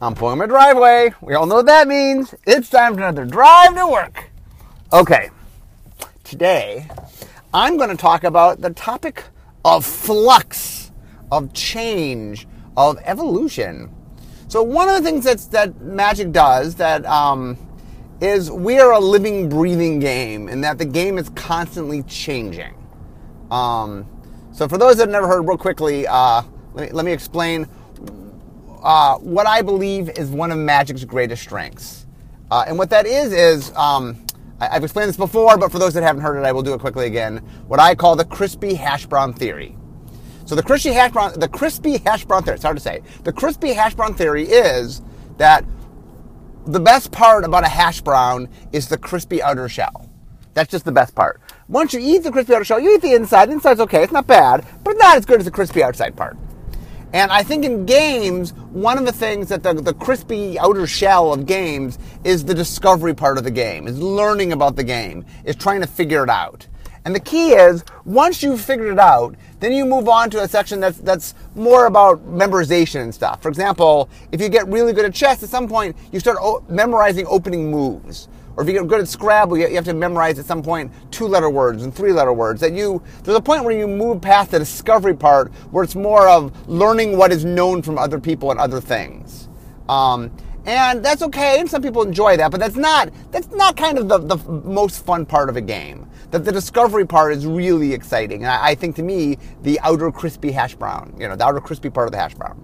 I'm pulling my driveway. We all know what that means. It's time for another drive to work. Okay, today I'm going to talk about the topic of flux, of change, of evolution. So one of the things that's, that Magic does that um, is we are a living, breathing game, and that the game is constantly changing. Um, so for those that have never heard, real quickly, uh, let, me, let me explain uh, what I believe is one of Magic's greatest strengths. Uh, and what that is, is um, I, have explained this before, but for those that haven't heard it, I will do it quickly again. What I call the crispy hash brown theory. So the crispy hash brown, the crispy hash brown theory, it's hard to say. The crispy hash brown theory is that the best part about a hash brown is the crispy outer shell. That's just the best part. Once you eat the crispy outer shell, you eat the inside. The inside's okay, it's not bad, but not as good as the crispy outside part. And I think in games, one of the things that the, the crispy outer shell of games is the discovery part of the game, is learning about the game, is trying to figure it out. And the key is, once you've figured it out, then you move on to a section that's, that's more about memorization and stuff. For example, if you get really good at chess, at some point you start o- memorizing opening moves or if you get good at Scrabble, you have to memorize at some point two letter words and three letter words. That you, there's a point where you move past the discovery part where it's more of learning what is known from other people and other things. Um, and that's okay, and some people enjoy that, but that's not, that's not kind of the, the most fun part of a game. That the discovery part is really exciting. And I, I think to me, the outer crispy hash brown, you know, the outer crispy part of the hash brown.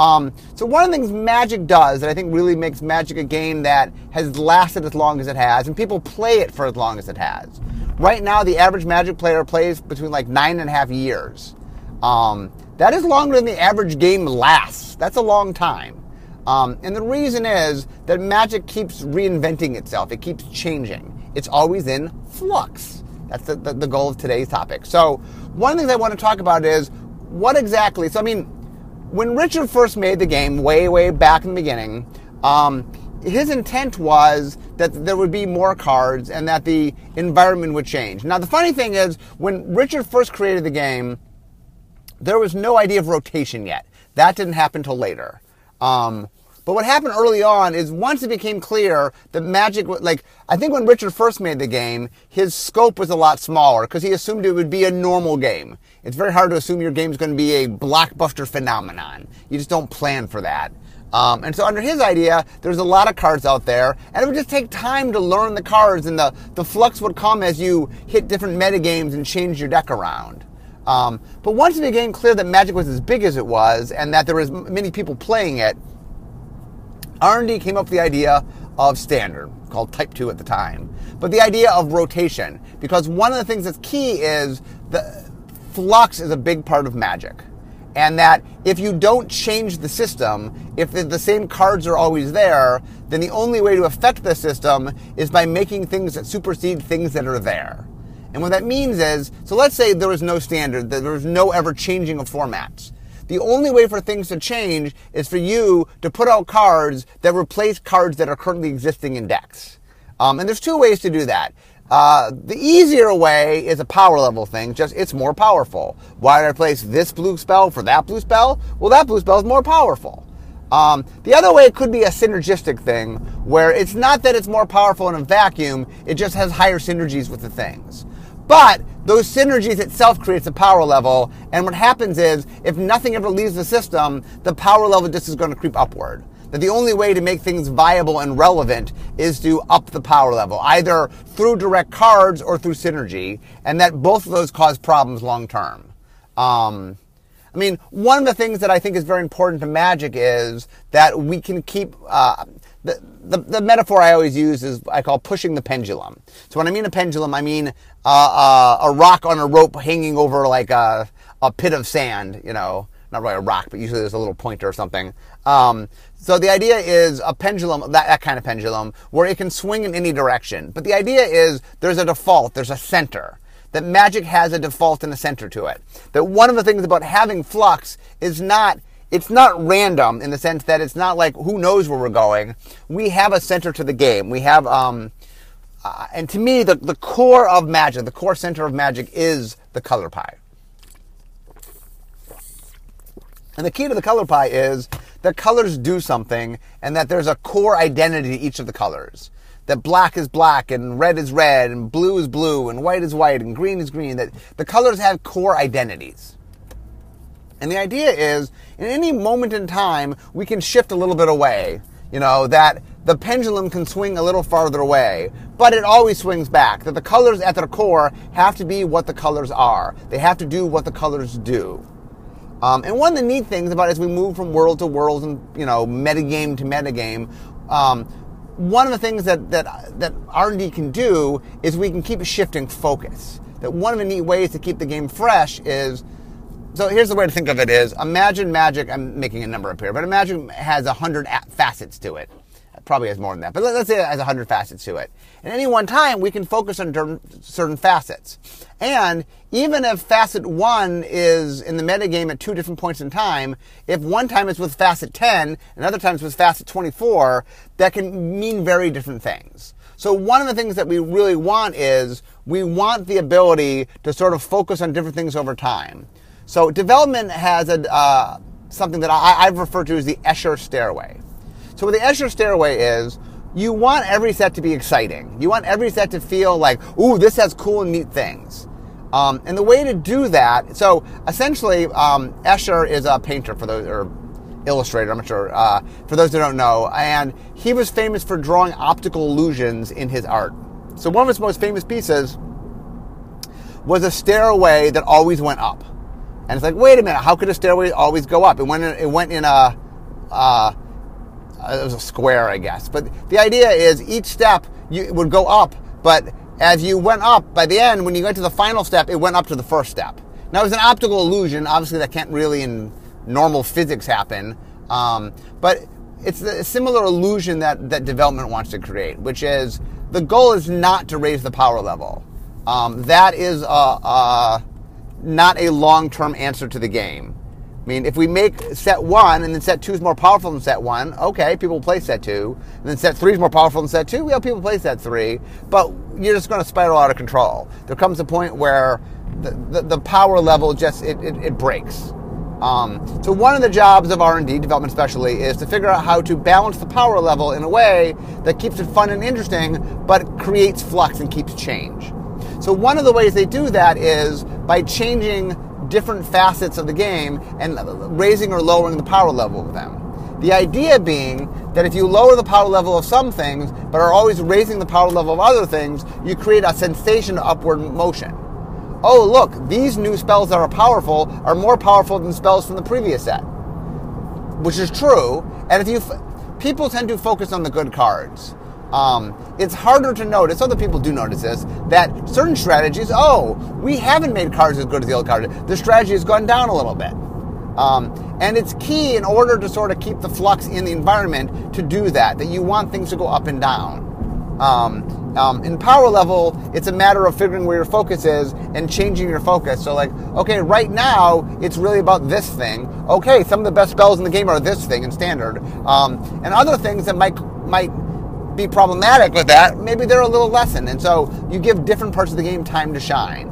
Um, so one of the things Magic does that I think really makes Magic a game that has lasted as long as it has, and people play it for as long as it has. Right now, the average Magic player plays between like nine and a half years. Um, that is longer than the average game lasts. That's a long time. Um, and the reason is that Magic keeps reinventing itself. It keeps changing. It's always in flux. That's the, the, the goal of today's topic. So one of the things I want to talk about is what exactly. So I mean, when Richard first made the game, way, way back in the beginning, um, his intent was that there would be more cards and that the environment would change. Now, the funny thing is, when Richard first created the game, there was no idea of rotation yet. That didn't happen until later. Um, but what happened early on is once it became clear that Magic, like, I think when Richard first made the game, his scope was a lot smaller because he assumed it would be a normal game. It's very hard to assume your game is going to be a blockbuster phenomenon. You just don't plan for that. Um, and so under his idea, there's a lot of cards out there, and it would just take time to learn the cards, and the, the flux would come as you hit different metagames and change your deck around. Um, but once it became clear that Magic was as big as it was, and that there was many people playing it, R&D came up with the idea of standard, called Type 2 at the time. But the idea of rotation, because one of the things that's key is the flux is a big part of Magic. And that if you don't change the system, if the same cards are always there, then the only way to affect the system is by making things that supersede things that are there. And what that means is, so let's say there was no standard, that there was no ever changing of formats. The only way for things to change is for you to put out cards that replace cards that are currently existing in decks. Um, and there's two ways to do that. Uh, the easier way is a power level thing, just it's more powerful. Why did I replace this blue spell for that blue spell? Well, that blue spell is more powerful. Um, the other way could be a synergistic thing, where it's not that it's more powerful in a vacuum, it just has higher synergies with the things. But those synergies itself creates a power level, and what happens is if nothing ever leaves the system, the power level just is going to creep upward. That the only way to make things viable and relevant is to up the power level, either through direct cards or through synergy, and that both of those cause problems long term. Um, I mean, one of the things that I think is very important to Magic is that we can keep. Uh, the, the, the, metaphor I always use is I call pushing the pendulum. So when I mean a pendulum, I mean uh, uh, a rock on a rope hanging over like a, a pit of sand, you know, not really a rock, but usually there's a little pointer or something. Um, so the idea is a pendulum, that, that kind of pendulum, where it can swing in any direction. But the idea is there's a default, there's a center. That magic has a default and a center to it. That one of the things about having flux is not it's not random in the sense that it's not like who knows where we're going. We have a center to the game. We have, um, uh, and to me, the, the core of magic, the core center of magic is the color pie. And the key to the color pie is that colors do something and that there's a core identity to each of the colors. That black is black and red is red and blue is blue and white is white and green is green. That the colors have core identities. And the idea is, in any moment in time, we can shift a little bit away. You know, that the pendulum can swing a little farther away, but it always swings back. That the colors at their core have to be what the colors are. They have to do what the colors do. Um, and one of the neat things about as we move from world to world and you know metagame to metagame, um, one of the things that that that R&D can do is we can keep shifting focus. That one of the neat ways to keep the game fresh is so here's the way to think of it is imagine magic i'm making a number up here but imagine has 100 facets to it probably has more than that but let's say it has 100 facets to it. At any one time we can focus on certain facets. And even if facet 1 is in the metagame at two different points in time if one time it's with facet 10 and other times with facet 24 that can mean very different things. So one of the things that we really want is we want the ability to sort of focus on different things over time. So development has a, uh, something that I, have referred to as the Escher stairway. So what the Escher stairway is, you want every set to be exciting. You want every set to feel like, ooh, this has cool and neat things. Um, and the way to do that, so essentially, um, Escher is a painter for those, or illustrator, I'm not sure, uh, for those that don't know, and he was famous for drawing optical illusions in his art. So one of his most famous pieces was a stairway that always went up. And it's like, wait a minute, how could a stairway always go up? It went in, it went in a, uh, it was a square, I guess. But the idea is each step you, would go up, but as you went up, by the end, when you went to the final step, it went up to the first step. Now, it's an optical illusion. Obviously, that can't really in normal physics happen. Um, but it's a similar illusion that, that development wants to create, which is the goal is not to raise the power level. Um, that is a, a, not a long-term answer to the game. I mean, if we make set one and then set two is more powerful than set one, okay, people play set two. And then set three is more powerful than set two, yeah, people play set three. But you're just going to spiral out of control. There comes a point where the, the, the power level just, it, it, it breaks. Um, so one of the jobs of R&D, development especially, is to figure out how to balance the power level in a way that keeps it fun and interesting, but creates flux and keeps change. So one of the ways they do that is by changing different facets of the game and raising or lowering the power level of them. The idea being that if you lower the power level of some things, but are always raising the power level of other things, you create a sensation of upward motion. Oh, look, these new spells that are powerful are more powerful than spells from the previous set. Which is true, and if you people tend to focus on the good cards. Um, it's harder to notice, other people do notice this, that certain strategies, oh, we haven't made cards as good as the old card. The strategy has gone down a little bit. Um, and it's key in order to sort of keep the flux in the environment to do that, that you want things to go up and down. Um, um, in power level, it's a matter of figuring where your focus is and changing your focus. So, like, okay, right now it's really about this thing. Okay, some of the best spells in the game are this thing in standard, um, and other things that might might be problematic with that, maybe they're a little lessened. And so you give different parts of the game time to shine.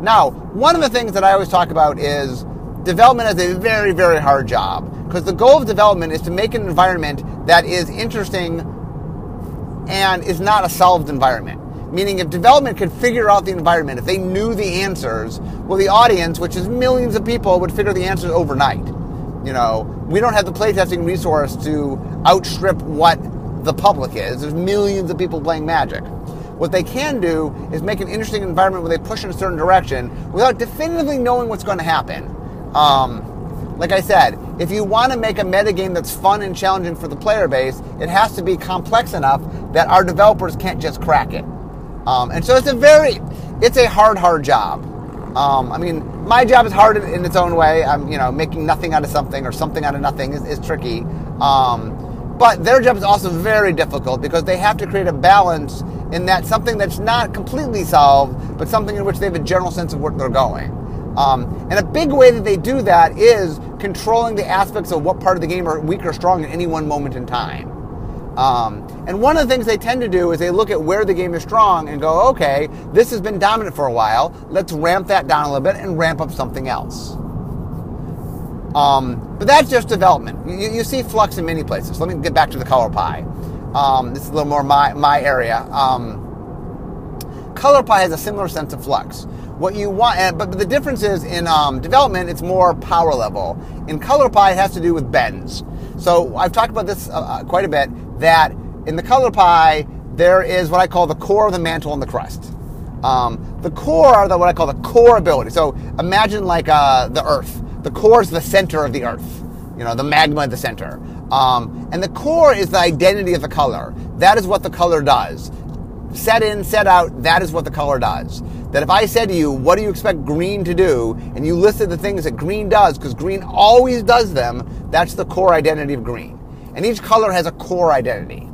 Now, one of the things that I always talk about is development is a very, very hard job. Because the goal of development is to make an environment that is interesting and is not a solved environment. Meaning, if development could figure out the environment, if they knew the answers, well, the audience, which is millions of people, would figure the answers overnight. You know, we don't have the playtesting resource to outstrip what the public is. There's millions of people playing Magic. What they can do is make an interesting environment where they push in a certain direction without definitively knowing what's going to happen. Um, like I said, if you want to make a metagame that's fun and challenging for the player base, it has to be complex enough that our developers can't just crack it. Um, and so it's a very, it's a hard, hard job. Um, I mean, my job is hard in, its own way. I'm, you know, making nothing out of something or something out of nothing is, is tricky. Um, but their job is also very difficult because they have to create a balance in that something that's not completely solved, but something in which they have a general sense of where they're going. Um, and a big way that they do that is controlling the aspects of what part of the game are weak or strong at any one moment in time. Um, and one of the things they tend to do is they look at where the game is strong and go, okay, this has been dominant for a while. Let's ramp that down a little bit and ramp up something else. Um, but that's just development. You, you, see flux in many places. Let me get back to the color pie. Um, this is a little more my, my area. Um, color pie has a similar sense of flux. What you want, but the difference is in um, development, it's more power level. In color pie, it has to do with bends. So I've talked about this uh, uh, quite a bit. That in the color pie, there is what I call the core of the mantle and the crust. Um, the core are the, what I call the core ability. So imagine like uh, the Earth. The core is the center of the Earth. You know, the magma at the center. Um, and the core is the identity of the color. That is what the color does. Set in, set out, that is what the color does. That if I said to you, what do you expect green to do? And you listed the things that green does, because green always does them, that's the core identity of green. And each color has a core identity.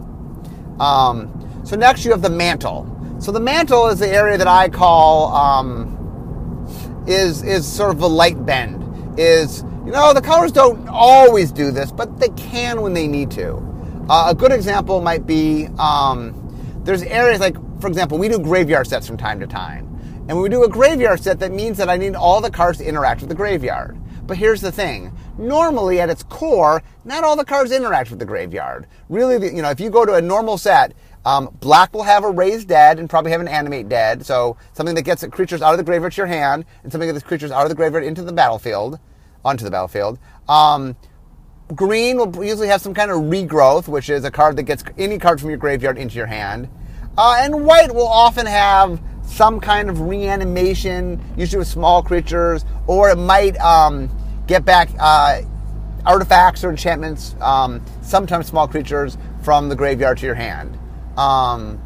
Um, so next you have the mantle. So the mantle is the area that I call um, is is sort of a light bend. Is you know the colors don't always do this, but they can when they need to. Uh, a good example might be um, there's areas like, for example, we do graveyard sets from time to time. And when we do a graveyard set, that means that I need all the cards to interact with the graveyard. But here's the thing. Normally, at its core, not all the cards interact with the graveyard. Really, you know, if you go to a normal set, um, black will have a raise dead and probably have an animate dead. So something that gets creatures out of the graveyard to your hand, and something that gets creatures out of the graveyard into the battlefield, onto the battlefield. Um, green will usually have some kind of regrowth, which is a card that gets any card from your graveyard into your hand. Uh, and white will often have some kind of reanimation, usually with small creatures, or it might um, get back uh, artifacts or enchantments, um, sometimes small creatures, from the graveyard to your hand. Um,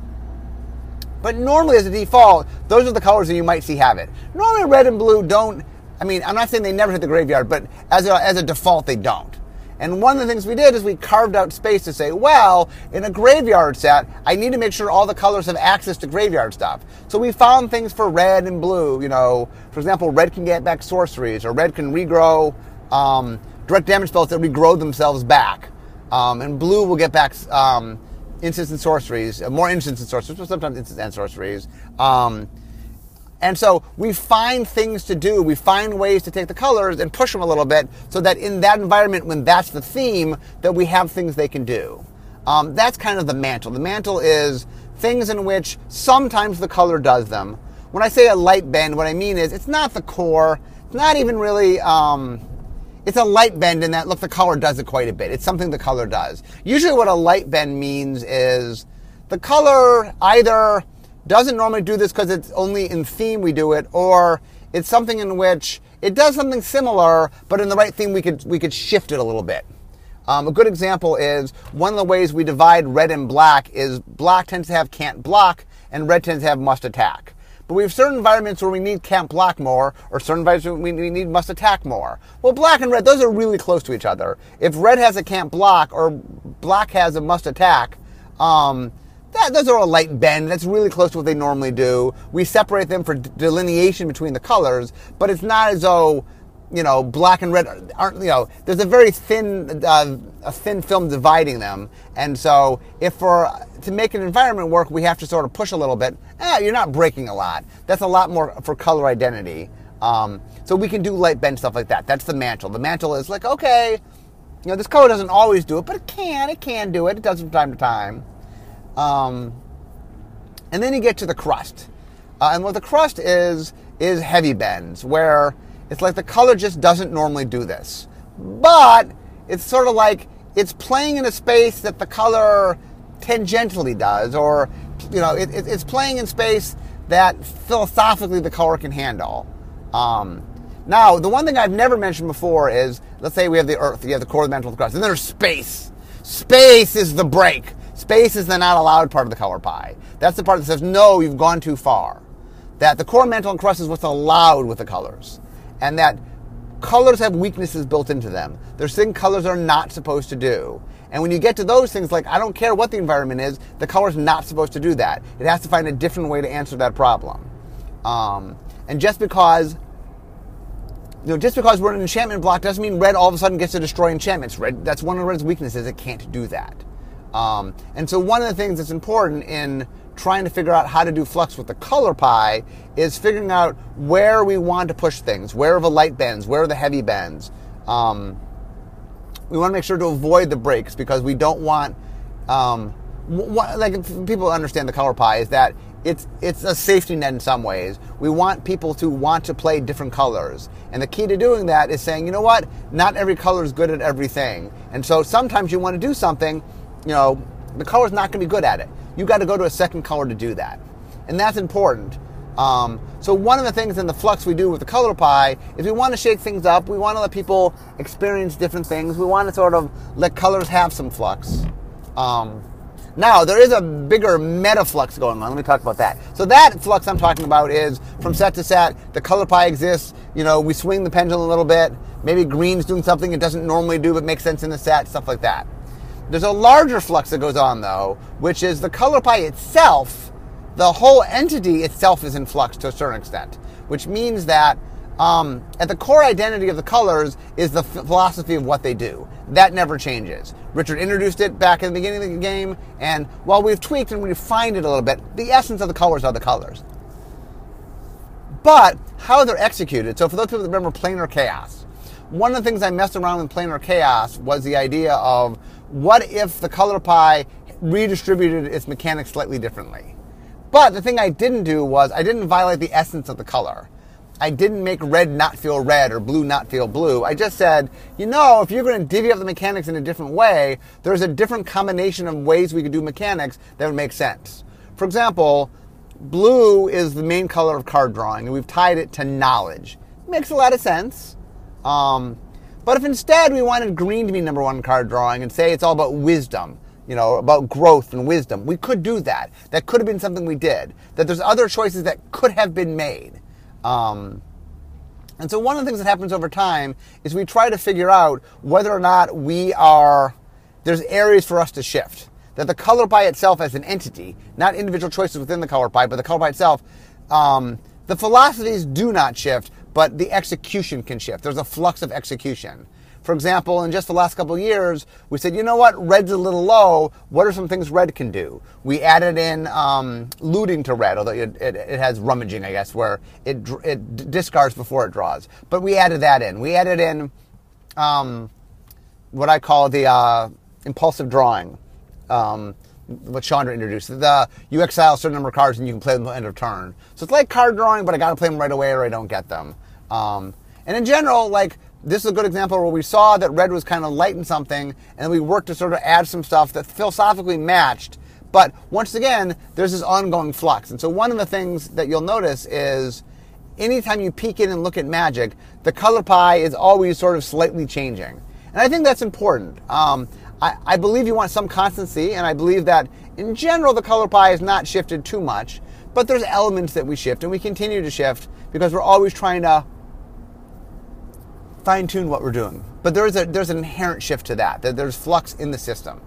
but normally, as a default, those are the colors that you might see have it. Normally, red and blue don't. I mean, I'm not saying they never hit the graveyard, but as a, as a default, they don't. And one of the things we did is we carved out space to say, well, in a graveyard set, I need to make sure all the colors have access to graveyard stuff. So we found things for red and blue. You know, for example, red can get back sorceries, or red can regrow um, direct damage spells that regrow themselves back. Um, and blue will get back um, instants and sorceries, uh, more instants and sorceries, but sometimes instants and sorceries. Um, and so we find things to do. We find ways to take the colors and push them a little bit so that in that environment, when that's the theme, that we have things they can do. Um, that's kind of the mantle. The mantle is things in which sometimes the color does them. When I say a light bend, what I mean is it's not the core. It's not even really. Um, it's a light bend in that look the color does it quite a bit. It's something the color does. Usually, what a light bend means is the color either doesn't normally do this because it's only in theme we do it, or it's something in which it does something similar, but in the right theme we could we could shift it a little bit. Um, a good example is one of the ways we divide red and black is black tends to have can't block, and red tends to have must attack. But we have certain environments where we need can't block more, or certain environments where we need must attack more. Well, black and red, those are really close to each other. If red has a can't block or black has a must attack, um, that, those are a light bend. That's really close to what they normally do. We separate them for delineation between the colors, but it's not as though you know black and red aren't you know there's a very thin uh, a thin film dividing them. And so if for to make an environment work we have to sort of push a little bit. Eh, you're not breaking a lot. That's a lot more for color identity. Um, so we can do light bend stuff like that. That's the mantle. The mantle is like okay you know this color doesn't always do it but it can it can do it. It does from time to time. Um, and then you get to the crust. Uh, and what the crust is, is heavy bends, where it's like the color just doesn't normally do this. But it's sort of like it's playing in a space that the color tangentially does, or, you know, it, it, it's playing in space that philosophically the color can handle. Um, now, the one thing I've never mentioned before is, let's say we have the Earth, you have the core of the the crust, and there's space. Space is the break. Space is the not allowed part of the color pie. That's the part that says, no, you've gone too far. That the core mantle and crust is what's allowed with the colors. And that colors have weaknesses built into them. There's things colors are not supposed to do. And when you get to those things, like I don't care what the environment is, the color's not supposed to do that. It has to find a different way to answer that problem. Um, and just because you know, just because we're an enchantment block doesn't mean red all of a sudden gets to destroy enchantments. Red, that's one of red's weaknesses. It can't do that. Um, and so one of the things that's important in trying to figure out how to do flux with the color pie is figuring out where we want to push things, where are the light bends, where are the heavy bends. Um, we want to make sure to avoid the breaks because we don't want, um, like people understand the color pie is that it's it's a safety net in some ways. We want people to want to play different colors, and the key to doing that is saying, you know what, not every color is good at everything, and so sometimes you want to do something, you know, the color's not going to be good at it. You got to go to a second color to do that, and that's important. Um, so one of the things in the flux we do with the color pie is we want to shake things up. We want to let people experience different things. We want to sort of let colors have some flux. Um, now, there is a bigger meta flux going on. Let me talk about that. So that flux I'm talking about is from set to set, the color pie exists. You know, we swing the pendulum a little bit. Maybe green's doing something it doesn't normally do but makes sense in the set, stuff like that. There's a larger flux that goes on though, which is the color pie itself, the whole entity itself is in flux to a certain extent, which means that um, at the core identity of the colors is the philosophy of what they do. That never changes. Richard introduced it back in the beginning of the game, and while we've tweaked and refined it a little bit, the essence of the colors are the colors. But how they're executed, so for those people that remember planar chaos, one of the things I messed around with planar chaos was the idea of what if the color pie redistributed its mechanics slightly differently. But the thing I didn't do was I didn't violate the essence of the color. I didn't make red not feel red or blue not feel blue. I just said, you know, if you're going to divvy up the mechanics in a different way, there's a different combination of ways we could do mechanics that would make sense. For example, blue is the main color of card drawing, and we've tied it to knowledge. Makes a lot of sense. Um, but if instead we wanted green to be number one card drawing and say it's all about wisdom, you know, about growth and wisdom, we could do that. That could have been something we did. That there's other choices that could have been made. Um, and so one of the things that happens over time is we try to figure out whether or not we are, there's areas for us to shift. That the color pie itself as an entity, not individual choices within the color pie, but the color pie itself, um, the philosophies do not shift, but the execution can shift. There's a flux of execution. For example, in just the last couple of years, we said, you know what, red's a little low. What are some things red can do? We added in um, looting to red, although it, it, it, has rummaging, I guess, where it, it discards before it draws. But we added that in. We added in um, what I call the uh, impulsive drawing. Um, what Chandra introduced. The you exile a certain number of cards and you can play them at the end of turn. So it's like card drawing, but I got to play them right away or I don't get them. Um, and in general, like this is a good example where we saw that red was kind of light in something, and we worked to sort of add some stuff that philosophically matched. But once again, there's this ongoing flux. And so one of the things that you'll notice is anytime you peek in and look at magic, the color pie is always sort of slightly changing. And I think that's important. Um, I, I believe you want some constancy, and I believe that in general the color pie is not shifted too much, but there's elements that we shift, and we continue to shift because we're always trying to fine tune what we're doing. But there's a there's an inherent shift to that. That there's flux in the system.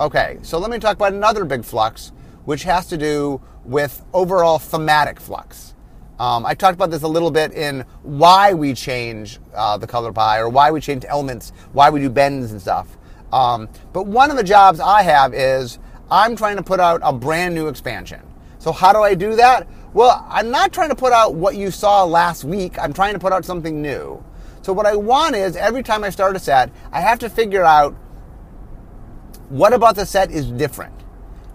Okay, so let me talk about another big flux, which has to do with overall thematic flux. Um, I talked about this a little bit in why we change uh, the color pie or why we change elements, why we do bends and stuff. Um, but one of the jobs I have is I'm trying to put out a brand new expansion. So how do I do that? Well, I'm not trying to put out what you saw last week. I'm trying to put out something new. So what I want is every time I start a set, I have to figure out what about the set is different.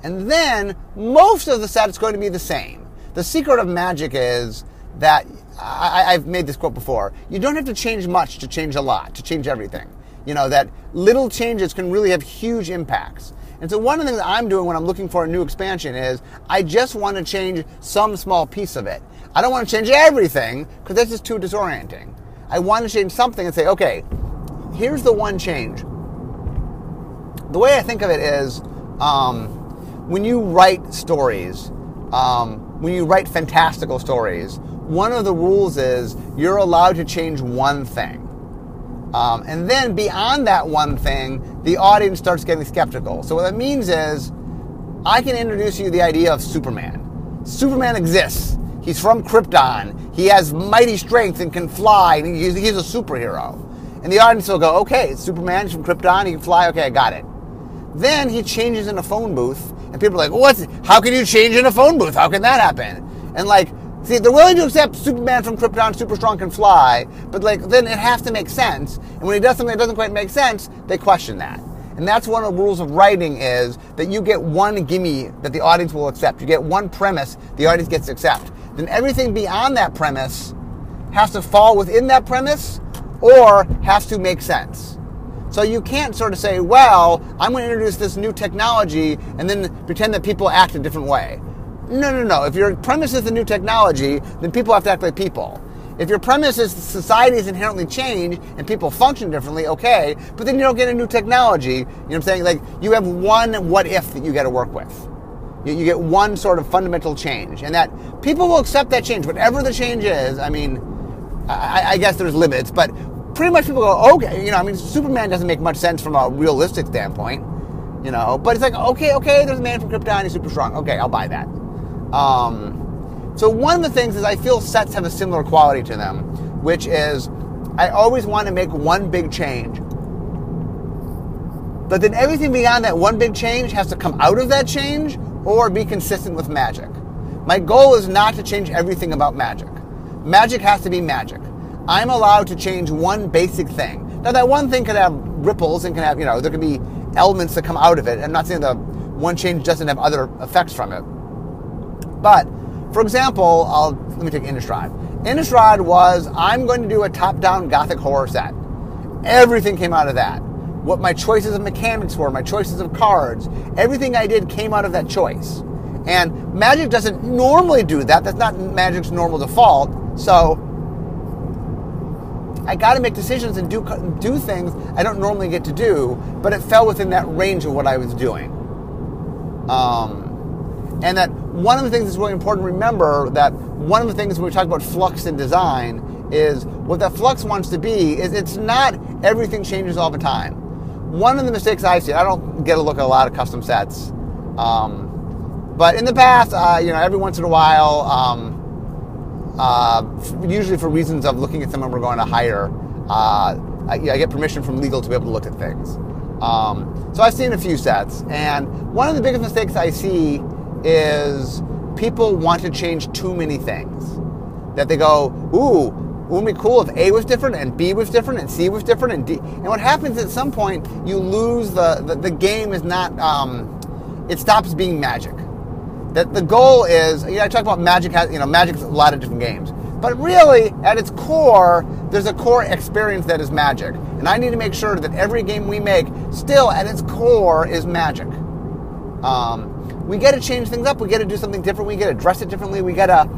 And then most of the set is going to be the same. The secret of magic is that I, have made this quote before. You don't have to change much to change a lot, to change everything. You know, that little changes can really have huge impacts. And so one of the things I'm doing when I'm looking for a new expansion is I just want to change some small piece of it. I don't want to change everything because that's just too disorienting. I want to change something and say, okay, here's the one change. The way I think of it is um, when you write stories, um, when you write fantastical stories, one of the rules is you're allowed to change one thing. Um, and then beyond that one thing, the audience starts getting skeptical. So what that means is I can introduce you the idea of Superman. Superman exists. He's from Krypton. He has mighty strength and can fly. And he's, he's a superhero. And the audience will go, okay, Superman's from Krypton. He can fly. Okay, I got it. Then he changes in a phone booth, and people are like, what's? How can you change in a phone booth? How can that happen? And like See, they're willing to accept Superman from Krypton, super strong, can fly, but like then it has to make sense. And when he does something that doesn't quite make sense, they question that. And that's one of the rules of writing is that you get one gimme that the audience will accept. You get one premise the audience gets to accept. Then everything beyond that premise has to fall within that premise or has to make sense. So you can't sort of say, well, I'm going to introduce this new technology and then pretend that people act a different way. No, no, no. If your premise is the new technology, then people have to act like people. If your premise is society is inherently changed and people function differently, okay, but then you don't get a new technology. You know what I'm saying? Like you have one what if that you got to work with. You, you, get one sort of fundamental change, and that people will accept that change, whatever the change is. I mean, I, I guess there's limits, but pretty much people go, okay, you know, I mean, Superman doesn't make much sense from a realistic standpoint, you know, but it's like, okay, okay, there's a man from Krypton, he's super strong. Okay, I'll buy that. Um, so one of the things is I feel sets have a similar quality to them, which is I always want to make one big change. But then everything beyond that one big change has to come out of that change or be consistent with magic. My goal is not to change everything about magic. Magic has to be magic. I'm allowed to change one basic thing. Now, that one thing can have ripples and can have, you know, there can be elements that come out of it. I'm not saying the one change doesn't have other effects from it. But, for example, I'll, let me take Innistrad. Innistrad was, I'm going to do a top down gothic horror set. Everything came out of that. What my choices of mechanics were, my choices of cards, everything I did came out of that choice. And Magic doesn't normally do that. That's not Magic's normal default. So I got to make decisions and do do things I don't normally get to do, but it fell within that range of what I was doing. Um, and that one of the things that's really important to remember that one of the things when we talk about flux in design is what that flux wants to be is it's not everything changes all the time. One of the mistakes I see, I don't get a look at a lot of custom sets, um, but in the past, uh, you know, every once in a while. Um, uh, usually for reasons of looking at someone we're going to hire. Uh, I, I, get permission from legal to be able to look at things. Um, so I've seen a few sets, and one of the biggest mistakes I see is people want to change too many things. That they go, ooh, it would be cool if A was different and B was different and C was different and D. And what happens at some point, you lose the, the, the game is not, um, it stops being magic. That the goal is, you know, I talk about magic has, you know, magic's a lot of different games. But really, at its core, there's a core experience that is magic. And I need to make sure that every game we make, still at its core, is magic. Um, we get to change things up. We get to do something different. We get to dress it differently. We get to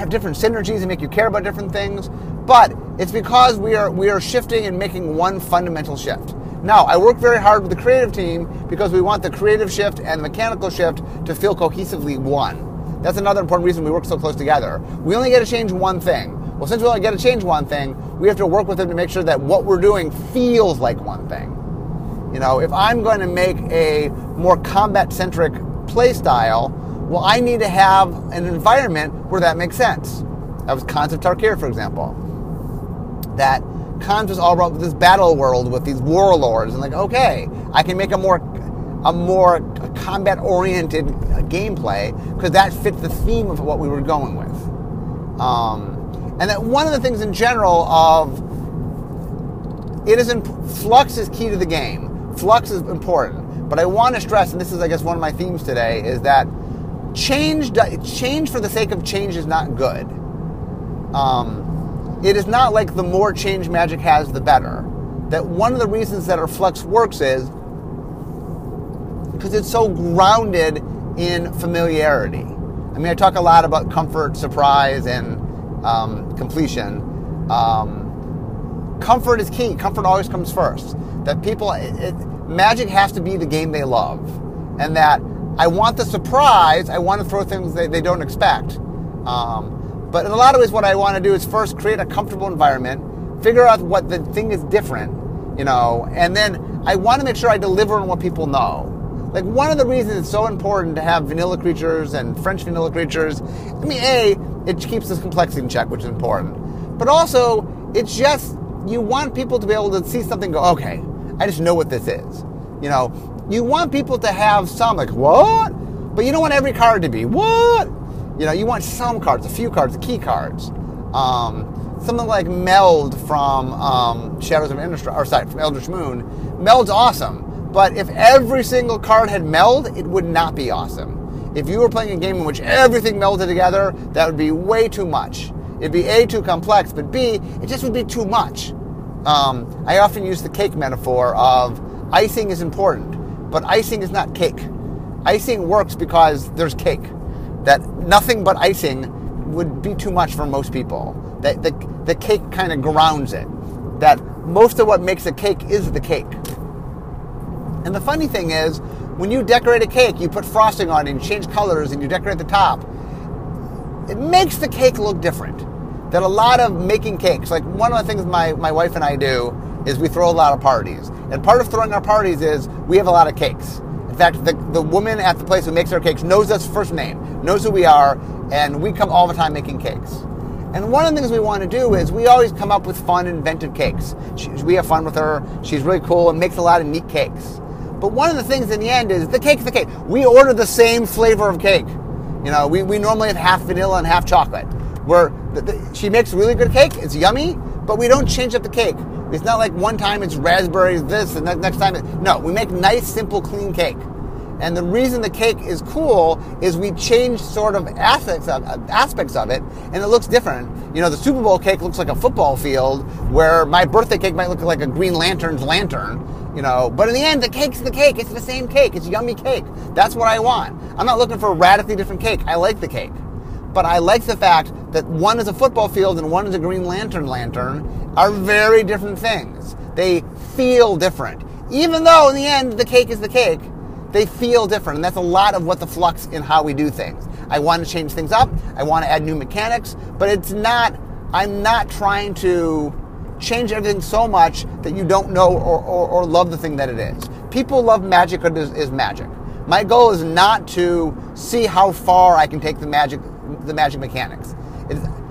have different synergies and make you care about different things. But it's because we are we are shifting and making one fundamental shift. Now, I work very hard with the creative team because we want the creative shift and the mechanical shift to feel cohesively one. That's another important reason we work so close together. We only get to change one thing. Well, since we only get to change one thing, we have to work with them to make sure that what we're doing feels like one thing. You know, if I'm going to make a more combat centric play style, well, I need to have an environment where that makes sense. That was Khans of Tarkir, for example. That Khans was all about this battle world with these warlords, and like, okay, I can make a more a more combat oriented gameplay because that fits the theme of what we were going with. Um, and that one of the things in general of it is in, flux is key to the game. Flux is important, but I want to stress, and this is I guess one of my themes today, is that change change for the sake of change is not good. Um, it is not like the more change magic has, the better. That one of the reasons that our flux works is because it's so grounded in familiarity. I mean, I talk a lot about comfort, surprise, and um, completion. Um, comfort is key. Comfort always comes first. That people, it, it, magic has to be the game they love, and that I want the surprise. I want to throw things they, they don't expect. Um, but in a lot of ways, what I want to do is first create a comfortable environment, figure out what the thing is different, you know, and then I want to make sure I deliver on what people know. Like one of the reasons it's so important to have vanilla creatures and French vanilla creatures, I mean, A, it keeps this complexity in check, which is important. But also, it's just, you want people to be able to see something go, okay, I just know what this is. You know, you want people to have some, like, what? But you don't want every card to be, what? You know, you want some cards, a few cards, key cards. Um, something like Meld from um, Shadows of Innistrad, or sorry, from Eldritch Moon. Meld's awesome, but if every single card had Meld, it would not be awesome. If you were playing a game in which everything melded together, that would be way too much. It'd be A, too complex, but B, it just would be too much. Um, I often use the cake metaphor of icing is important, but icing is not cake. Icing works because there's cake. That nothing but icing would be too much for most people. That the, the cake kind of grounds it. That most of what makes a cake is the cake. And the funny thing is, when you decorate a cake, you put frosting on it and change colors and you decorate the top. It makes the cake look different. That a lot of making cakes, like one of the things my, my wife and I do is we throw a lot of parties. And part of throwing our parties is we have a lot of cakes. In fact, the, the woman at the place who makes our cakes knows us first name, knows who we are, and we come all the time making cakes. And one of the things we want to do is we always come up with fun, inventive cakes. She, we have fun with her. She's really cool and makes a lot of neat cakes. But one of the things in the end is the cake's the cake. We order the same flavor of cake. You know, we, we normally have half vanilla and half chocolate. Where the, the, she makes really good cake, it's yummy, but we don't change up the cake. It's not like one time it's raspberries this and next time it, no, we make nice, simple, clean cake. And the reason the cake is cool is we change sort of aspects of, aspects of it, and it looks different. You know, the Super Bowl cake looks like a football field, where my birthday cake might look like a Green Lantern's lantern. You know, but in the end, the cake's the cake. It's the same cake. It's yummy cake. That's what I want. I'm not looking for a radically different cake. I like the cake, but I like the fact that one is a football field and one is a Green Lantern lantern are very different things. They feel different, even though in the end the cake is the cake they feel different. And that's a lot of what the flux in how we do things. I want to change things up. I want to add new mechanics, but it's not, I'm not trying to change everything so much that you don't know or, or, or love the thing that it is. People love magic it is magic. My goal is not to see how far I can take the magic, the magic mechanics.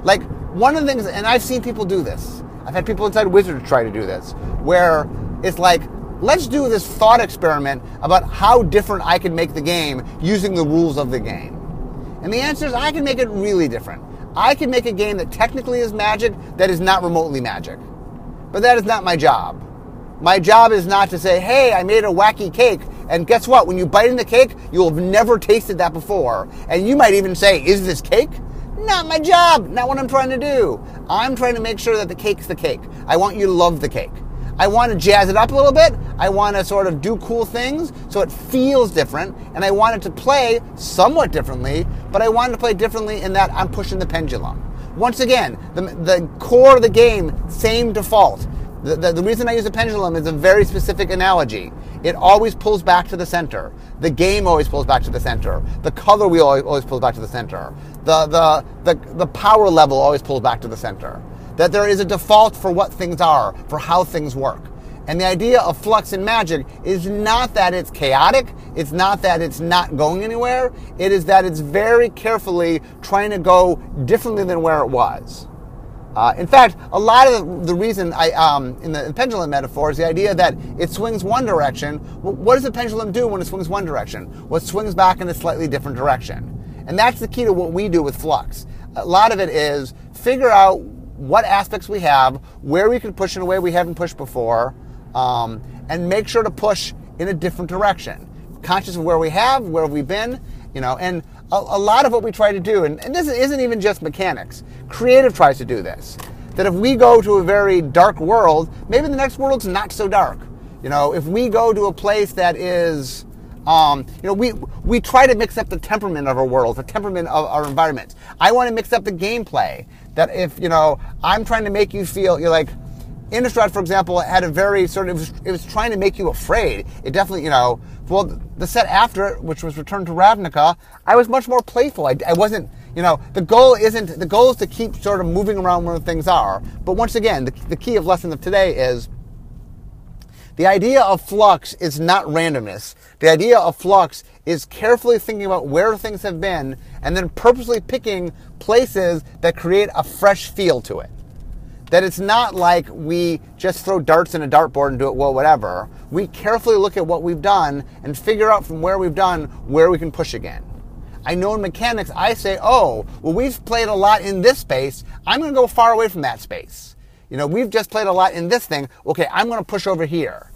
Like one of the things, and I've seen people do this. I've had people inside Wizards try to do this, where it's like let's do this thought experiment about how different I can make the game using the rules of the game. And the answer is I can make it really different. I can make a game that technically is magic that is not remotely magic. But that is not my job. My job is not to say, hey, I made a wacky cake, and guess what? When you bite in the cake, you'll have never tasted that before. And you might even say, is this cake? Not my job, not what I'm trying to do. I'm trying to make sure that the cake's the cake. I want you to love the cake. I want to jazz it up a little bit. I want to sort of do cool things so it feels different. And I want it to play somewhat differently, but I want it to play differently in that I'm pushing the pendulum. Once again, the, the core of the game, same default. The, the, the, reason I use a pendulum is a very specific analogy. It always pulls back to the center. The game always pulls back to the center. The color wheel always, always pulls back to the center. The, the, the, the power level always pulls back to the center that there is a default for what things are, for how things work. And the idea of flux and magic is not that it's chaotic, it's not that it's not going anywhere, it is that it's very carefully trying to go differently than where it was. Uh, in fact, a lot of the, reason I, um, in the pendulum metaphor is the idea that it swings one direction. Well, what does the pendulum do when it swings one direction? Well, it swings back in a slightly different direction. And that's the key to what we do with flux. A lot of it is figure out what aspects we have, where we can push in a way we haven't pushed before, um, and make sure to push in a different direction. Conscious of where we have, where we've been, you know, and a, a lot of what we try to do, and, and this isn't even just mechanics, creative tries to do this. That if we go to a very dark world, maybe the next world's not so dark. You know, if we go to a place that is, um, you know, we we try to mix up the temperament of our world, the temperament of our environment. I want to mix up the gameplay that if, you know, I'm trying to make you feel, you're like, Innistrad, for example, had a very sort of, it was, it was, trying to make you afraid. It definitely, you know, well, the set after it, which was Return to Ravnica, I was much more playful. I, I wasn't, you know, the goal isn't, the goal is to keep sort of moving around where things are. But once again, the, the key of lesson of today is the idea of flux is not randomness. The idea of flux is carefully thinking about where things have been and then purposely picking places that create a fresh feel to it. That it's not like we just throw darts in a dartboard and do it well, whatever. We carefully look at what we've done and figure out from where we've done where we can push again. I know in mechanics, I say, oh, well, we've played a lot in this space. I'm going to go far away from that space. You know, we've just played a lot in this thing. Okay, I'm going to push over here.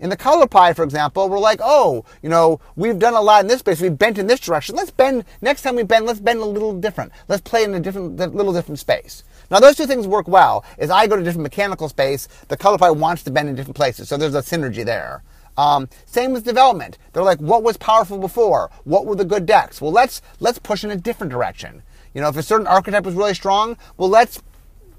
In the color pie, for example, we're like, oh, you know, we've done a lot in this space. We've bent in this direction. Let's bend. Next time we bend, let's bend a little different. Let's play in a different, little different space. Now, those two things work well. As I go to different mechanical space, the color pie wants to bend in different places. So there's a synergy there. Um, same with development. They're like, what was powerful before? What were the good decks? Well, let's let's push in a different direction. You know, if a certain archetype was really strong, well, let's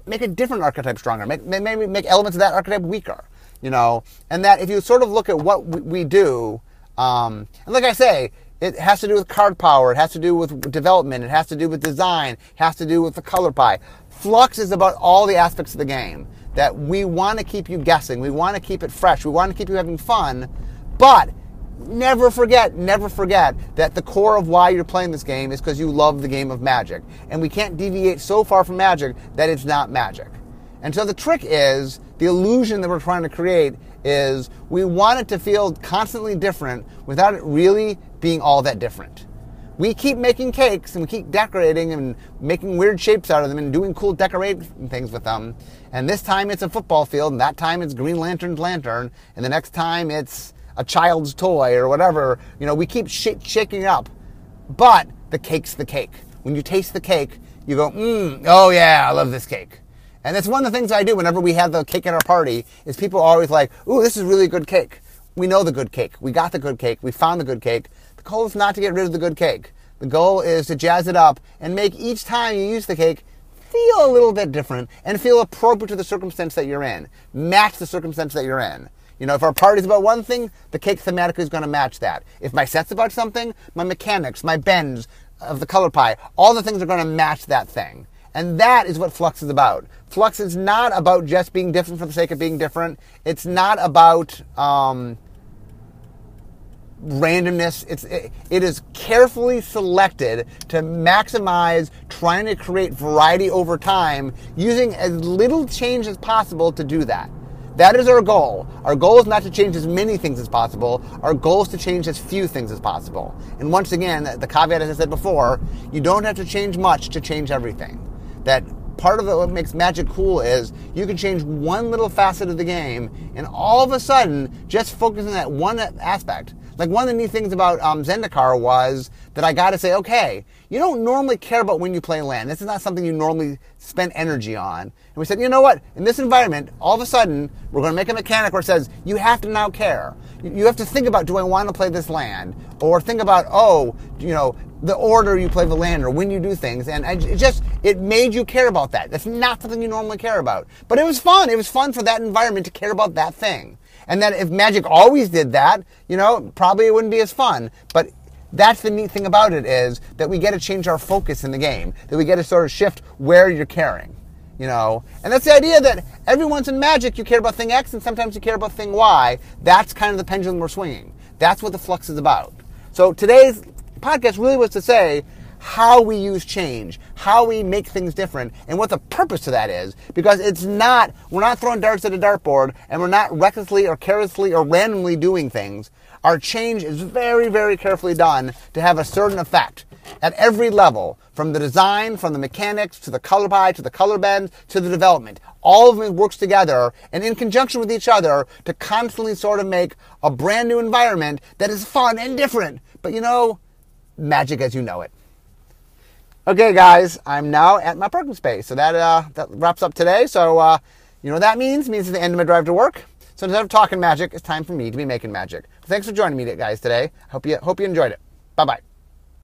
make a different archetype stronger. Make, maybe make elements of that archetype weaker. You know, and that if you sort of look at what we, we do, um, and like I say, it has to do with card power. It has to do with development. It has to do with design. It has to do with the color pie. Flux is about all the aspects of the game that we want to keep you guessing. We want to keep it fresh. We want to keep you having fun. But never forget, never forget that the core of why you're playing this game is because you love the game of magic. And we can't deviate so far from magic that it's not magic. And so the trick is the illusion that we're trying to create is we want it to feel constantly different without it really being all that different. We keep making cakes and we keep decorating and making weird shapes out of them and doing cool decorating things with them. And this time it's a football field, and that time it's Green Lantern's lantern, and the next time it's a child's toy or whatever. You know, we keep sh- shaking up. But the cake's the cake. When you taste the cake, you go, mmm, oh yeah, I love this cake. And that's one of the things I do whenever we have the cake at our party is people are always like, ooh, this is really good cake. We know the good cake. We got the good cake. We found the good cake. Goal is not to get rid of the good cake. The goal is to jazz it up and make each time you use the cake feel a little bit different and feel appropriate to the circumstance that you're in. Match the circumstance that you're in. You know, if our party's about one thing, the cake thematically is going to match that. If my set's about something, my mechanics, my bends of the color pie, all the things are going to match that thing. And that is what Flux is about. Flux is not about just being different for the sake of being different. It's not about um, randomness. It's it, it is carefully selected to maximize trying to create variety over time, using as little change as possible to do that. That is our goal. Our goal is not to change as many things as possible. Our goal is to change as few things as possible. And once again, the caveat, as I said before, you don't have to change much to change everything that part of what makes Magic cool is you can change one little facet of the game, and all of a sudden, just focusing on that one aspect. Like one of the neat things about um, Zendikar was that I got to say, okay, you don't normally care about when you play land. This is not something you normally spend energy on. And we said, you know what? In this environment, all of a sudden, we're going to make a mechanic where it says you have to now care. You have to think about, do I want to play this land? Or think about, oh, you know, the order you play the land or when you do things. And it just, it made you care about that. That's not something you normally care about. But it was fun. It was fun for that environment to care about that thing. And that if Magic always did that, you know, probably it wouldn't be as fun. But that's the neat thing about it is that we get to change our focus in the game. That we get to sort of shift where you're caring. You know, and that's the idea that everyone's in Magic you care about thing X and sometimes you care about thing Y. That's kind of the pendulum we're swinging. That's what the flux is about. So today's podcast really was to say how we use change, how we make things different, and what the purpose to that is. Because it's not, we're not throwing darts at a dartboard, and we're not recklessly or carelessly or randomly doing things. Our change is very, very carefully done to have a certain effect at every level, from the design, from the mechanics, to the color pie, to the color bend, to the development. All of it works together and in conjunction with each other to constantly sort of make a brand new environment that is fun and different. But you know, magic as you know it. Okay, guys, I'm now at my parking space. So that uh, that wraps up today. So uh, you know what that means? It means it's the end of my drive to work. So instead of talking magic, it's time for me to be making magic. Thanks for joining me, guys, today. I hope you hope you enjoyed it. Bye bye.